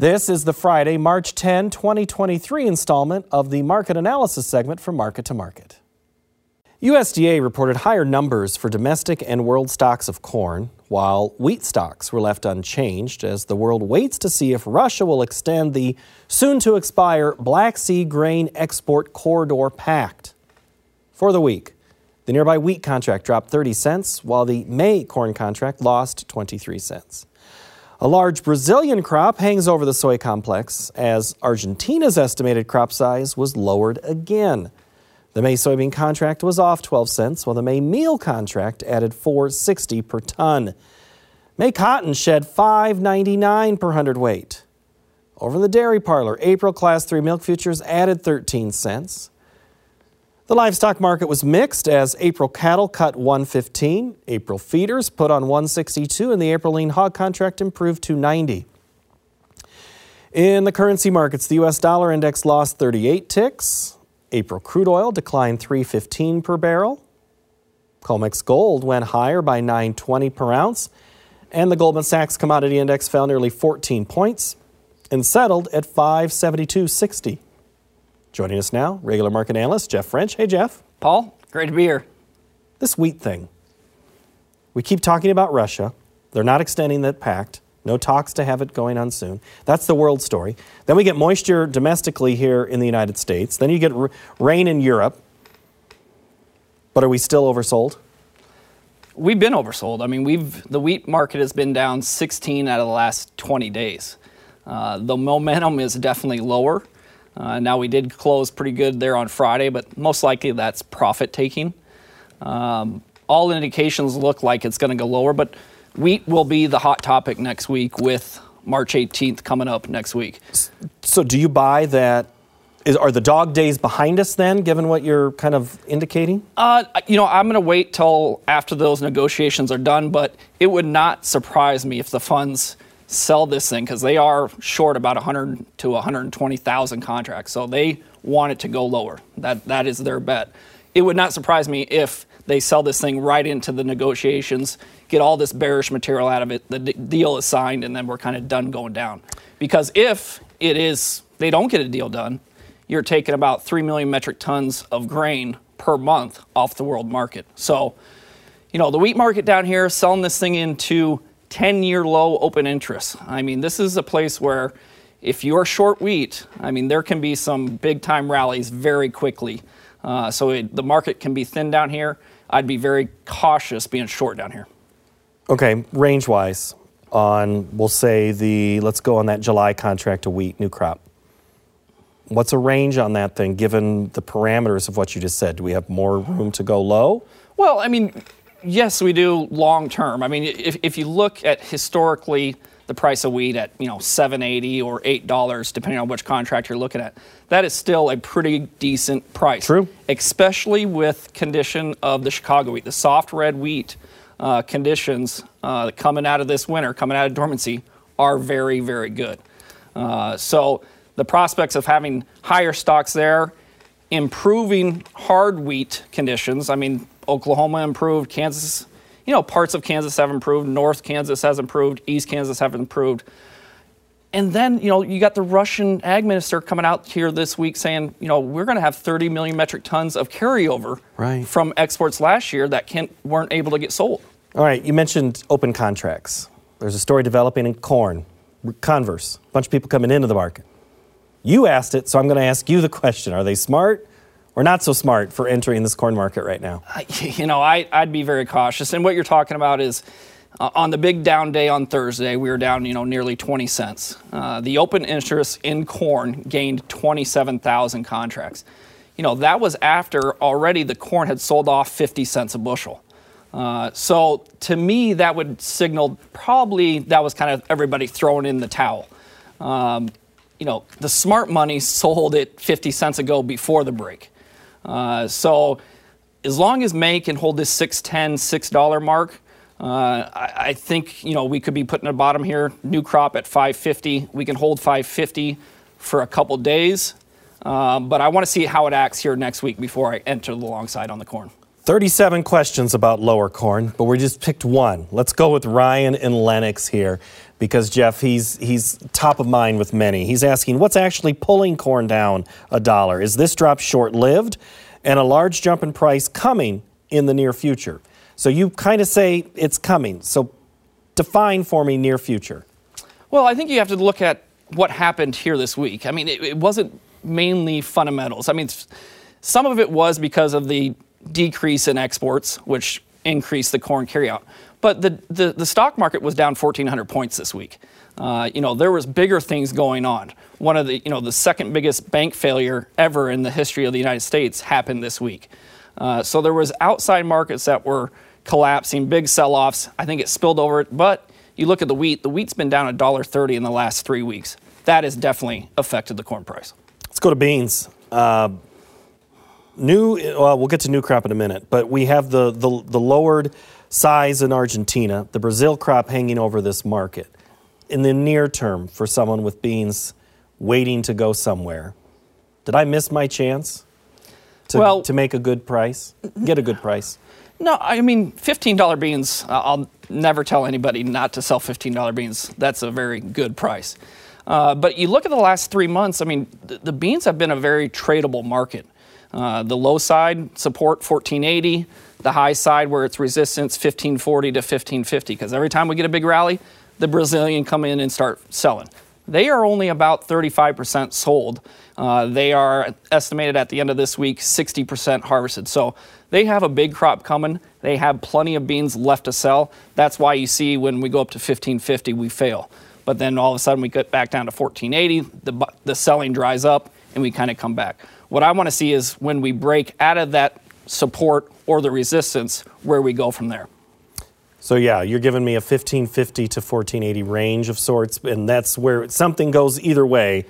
This is the Friday, March 10, 2023 installment of the market analysis segment from Market to Market. USDA reported higher numbers for domestic and world stocks of corn, while wheat stocks were left unchanged as the world waits to see if Russia will extend the soon to expire Black Sea Grain Export Corridor Pact. For the week, the nearby wheat contract dropped 30 cents, while the May corn contract lost 23 cents. A large Brazilian crop hangs over the soy complex as Argentina's estimated crop size was lowered again. The May soybean contract was off 12 cents, while the May meal contract added 4.60 per ton. May cotton shed 5.99 per hundredweight. Over in the dairy parlor, April class 3 milk futures added 13 cents. The livestock market was mixed as April cattle cut 115, April feeders put on 162, and the April lean hog contract improved to 90. In the currency markets, the US dollar index lost 38 ticks. April crude oil declined 315 per barrel. COMEX gold went higher by 920 per ounce, and the Goldman Sachs commodity index fell nearly 14 points and settled at 572.60. Joining us now, regular market analyst Jeff French. Hey, Jeff. Paul, great to be here. This wheat thing. We keep talking about Russia. They're not extending that pact. No talks to have it going on soon. That's the world story. Then we get moisture domestically here in the United States. Then you get r- rain in Europe. But are we still oversold? We've been oversold. I mean, we've the wheat market has been down 16 out of the last 20 days. Uh, the momentum is definitely lower. Uh, now we did close pretty good there on Friday, but most likely that's profit taking. Um, all indications look like it's going to go lower, but wheat will be the hot topic next week with March 18th coming up next week. So, do you buy that? Is, are the dog days behind us then, given what you're kind of indicating? Uh, you know, I'm going to wait till after those negotiations are done, but it would not surprise me if the funds sell this thing because they are short about 100 to 120,000 contracts. So they want it to go lower. That that is their bet. It would not surprise me if they sell this thing right into the negotiations, get all this bearish material out of it, the d- deal is signed, and then we're kind of done going down. Because if it is they don't get a deal done, you're taking about 3 million metric tons of grain per month off the world market. So, you know, the wheat market down here selling this thing into 10 year low open interest. I mean, this is a place where if you're short wheat, I mean, there can be some big time rallies very quickly. Uh, so it, the market can be thin down here. I'd be very cautious being short down here. Okay, range wise, on we'll say the let's go on that July contract to wheat new crop. What's a range on that thing given the parameters of what you just said? Do we have more room to go low? Well, I mean, yes, we do long term. I mean, if, if you look at historically the price of wheat at you know 780 or eight dollars, depending on which contract you're looking at, that is still a pretty decent price. True. Especially with condition of the Chicago wheat, the soft red wheat uh, conditions uh, coming out of this winter, coming out of dormancy, are very very good. Uh, so the prospects of having higher stocks there, improving hard wheat conditions. I mean, Oklahoma improved, Kansas, you know, parts of Kansas have improved, North Kansas has improved, East Kansas have improved. And then, you know, you got the Russian ag minister coming out here this week saying, you know, we're going to have 30 million metric tons of carryover Right. from exports last year that can't, weren't able to get sold. All right, you mentioned open contracts. There's a story developing in corn, Converse, a bunch of people coming into the market. You asked it, so I'm going to ask you the question Are they smart or not so smart for entering this corn market right now? You know, I, I'd be very cautious. And what you're talking about is uh, on the big down day on Thursday, we were down, you know, nearly 20 cents. Uh, the open interest in corn gained 27,000 contracts. You know, that was after already the corn had sold off 50 cents a bushel. Uh, so to me, that would signal probably that was kind of everybody throwing in the towel. Um, you know, the smart money sold it 50 cents ago before the break. Uh, so as long as May can hold this 610, $6 mark, uh, I, I think, you know, we could be putting a bottom here, new crop at 550. We can hold 550 for a couple days. Um, but I want to see how it acts here next week before I enter the long side on the corn. 37 questions about lower corn, but we just picked one. Let's go with Ryan and Lenox here because Jeff, he's he's top of mind with many. He's asking what's actually pulling corn down a dollar. Is this drop short-lived and a large jump in price coming in the near future? So you kind of say it's coming. So define for me near future. Well, I think you have to look at what happened here this week. I mean, it, it wasn't mainly fundamentals. I mean, some of it was because of the decrease in exports, which increased the corn carryout. But the, the, the stock market was down 1,400 points this week. Uh, you know, there was bigger things going on. One of the, you know, the second biggest bank failure ever in the history of the United States happened this week. Uh, so there was outside markets that were collapsing, big sell-offs. I think it spilled over. But you look at the wheat; the wheat's been down $1.30 in the last three weeks. That has definitely affected the corn price. Let's go to beans. Uh, new, well, we'll get to new crop in a minute, but we have the, the, the lowered size in Argentina, the Brazil crop hanging over this market. In the near term, for someone with beans waiting to go somewhere, did I miss my chance to, well, to make a good price, get a good price? No, I mean, $15 beans, I'll never tell anybody not to sell $15 beans. That's a very good price. Uh, but you look at the last three months, I mean, the, the beans have been a very tradable market. Uh, the low side support 1480, the high side where it's resistance 1540 to 1550. Because every time we get a big rally, the Brazilian come in and start selling. They are only about 35% sold. Uh, they are estimated at the end of this week 60% harvested. So they have a big crop coming. They have plenty of beans left to sell. That's why you see when we go up to 1550, we fail. But then all of a sudden we get back down to 1480, the, the selling dries up, and we kind of come back. What I want to see is when we break out of that support or the resistance, where we go from there. So yeah, you're giving me a 1550 to 1480 range of sorts, and that's where something goes either way.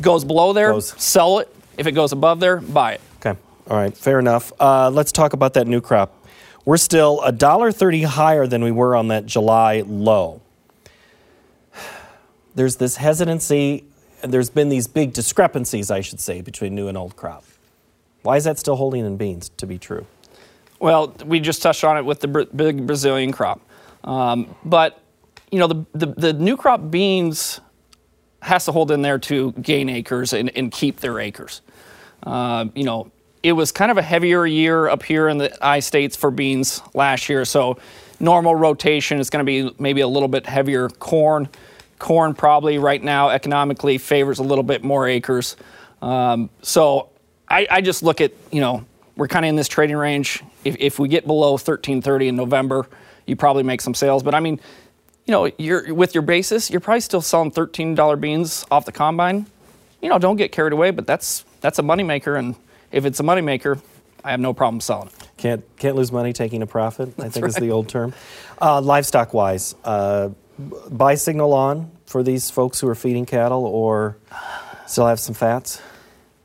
Goes below there, goes. sell it. If it goes above there, buy it. Okay, all right, fair enough. Uh, let's talk about that new crop. We're still a dollar thirty higher than we were on that July low. There's this hesitancy there's been these big discrepancies, I should say, between new and old crop. Why is that still holding in beans to be true? Well, we just touched on it with the big Brazilian crop. Um, but, you know, the, the, the, new crop beans has to hold in there to gain acres and, and keep their acres. Uh, you know, it was kind of a heavier year up here in the I states for beans last year. So normal rotation is going to be maybe a little bit heavier corn corn probably right now economically favors a little bit more acres. Um, so I, I, just look at, you know, we're kind of in this trading range. If, if, we get below 1330 in November, you probably make some sales. But I mean, you know, you're with your basis, you're probably still selling $13 beans off the combine. You know, don't get carried away, but that's that's a moneymaker. And if it's a moneymaker, I have no problem selling it. Can't can't lose money taking a profit. That's I think right. is the old term. Uh, livestock wise, uh, buy signal on for these folks who are feeding cattle or still have some fats?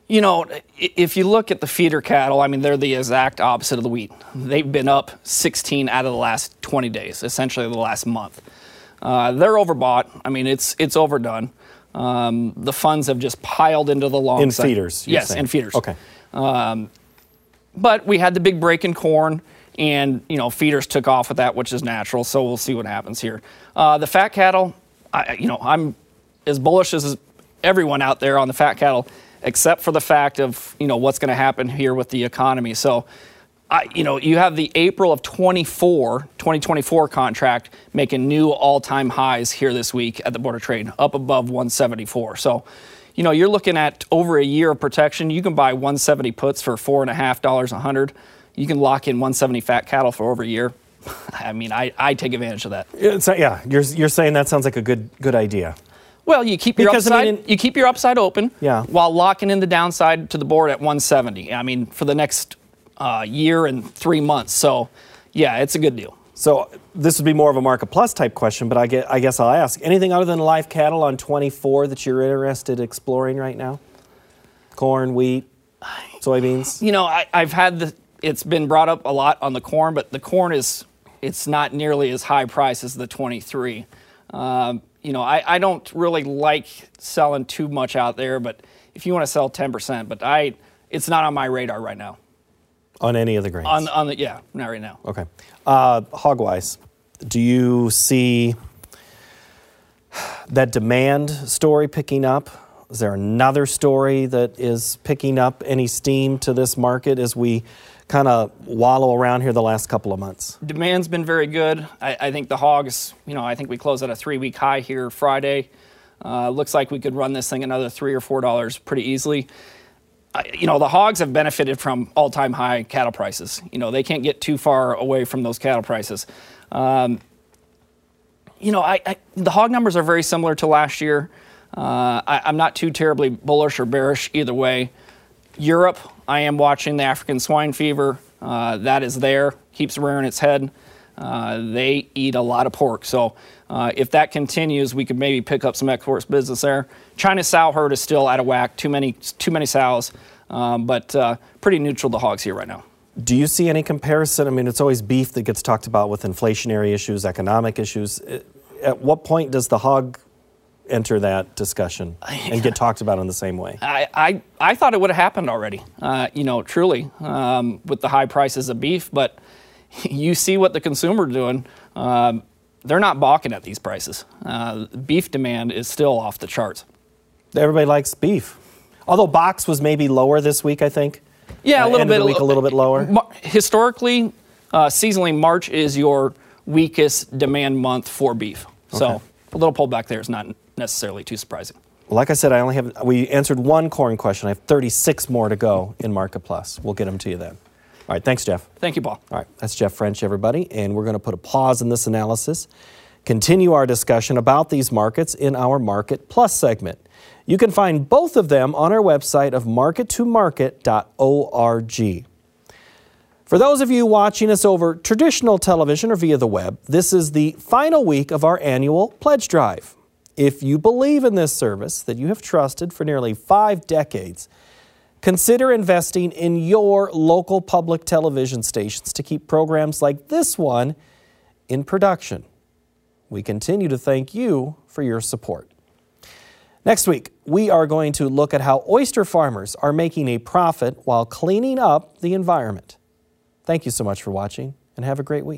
You know, if you look at the feeder cattle, I mean, they're the exact opposite of the wheat. They've been up 16 out of the last 20 days, essentially the last month. Uh, they're overbought. I mean, it's it's overdone. Um, the funds have just piled into the long in side. feeders. Yes, saying. in feeders. Okay. Um, but we had the big break in corn and you know feeders took off with that, which is natural. So we'll see what happens here. Uh, the fat cattle, I, you know, I'm as bullish as everyone out there on the fat cattle, except for the fact of you know what's going to happen here with the economy. So. I, you know, you have the April of 24, 2024 contract making new all-time highs here this week at the Board of Trade, up above 174. So, you know, you're looking at over a year of protection. You can buy 170 puts for four and a half dollars a hundred you can lock in 170 fat cattle for over a year. I mean, I, I take advantage of that. It's, yeah, you're, you're saying that sounds like a good good idea. Well, you keep your because, upside I mean, you keep your upside open yeah. while locking in the downside to the board at 170. I mean, for the next uh, year and three months. So, yeah, it's a good deal. So this would be more of a market plus type question, but I, get, I guess I'll ask anything other than live cattle on 24 that you're interested exploring right now? Corn, wheat, soybeans. You know, I, I've had the it's been brought up a lot on the corn, but the corn is it's not nearly as high price as the 23. Um, you know, I, I don't really like selling too much out there, but if you want to sell 10%, but I it's not on my radar right now. on any of the grains. On, on the yeah, not right now. okay. Uh, hogwise, do you see that demand story picking up? Is there another story that is picking up any steam to this market as we kind of wallow around here the last couple of months? Demand's been very good. I, I think the hogs, you know, I think we closed at a three week high here Friday. Uh, looks like we could run this thing another three or four dollars pretty easily. Uh, you know, the hogs have benefited from all time high cattle prices. You know, they can't get too far away from those cattle prices. Um, you know, I, I, the hog numbers are very similar to last year. Uh, I, I'm not too terribly bullish or bearish either way. Europe, I am watching the African swine fever. Uh, that is there, keeps rearing its head. Uh, they eat a lot of pork. So uh, if that continues, we could maybe pick up some exports business there. China's sow herd is still out of whack. Too many, too many sows, um, but uh, pretty neutral to hogs here right now. Do you see any comparison? I mean, it's always beef that gets talked about with inflationary issues, economic issues. At what point does the hog enter that discussion and get talked about in the same way? I, I, I thought it would have happened already, uh, you know, truly, um, with the high prices of beef. But you see what the consumer doing. Um, they're not balking at these prices. Uh, beef demand is still off the charts. Everybody likes beef. Although box was maybe lower this week, I think. Yeah, Uh, a little bit. the week, a little bit lower. Historically, uh, seasonally, March is your weakest demand month for beef. So Okay. a little pullback there is not necessarily too surprising. Like I said, I only have we answered one corn question. I have 36 more to go in Market Plus. We'll get them to you then. All right, thanks, Jeff. Thank you, Paul. All right, that's Jeff French, everybody, and we're going to put a pause in this analysis, continue our discussion about these markets in our Market Plus segment. You can find both of them on our website of market2market.org. For those of you watching us over traditional television or via the web, this is the final week of our annual pledge drive. If you believe in this service that you have trusted for nearly five decades, Consider investing in your local public television stations to keep programs like this one in production. We continue to thank you for your support. Next week, we are going to look at how oyster farmers are making a profit while cleaning up the environment. Thank you so much for watching and have a great week.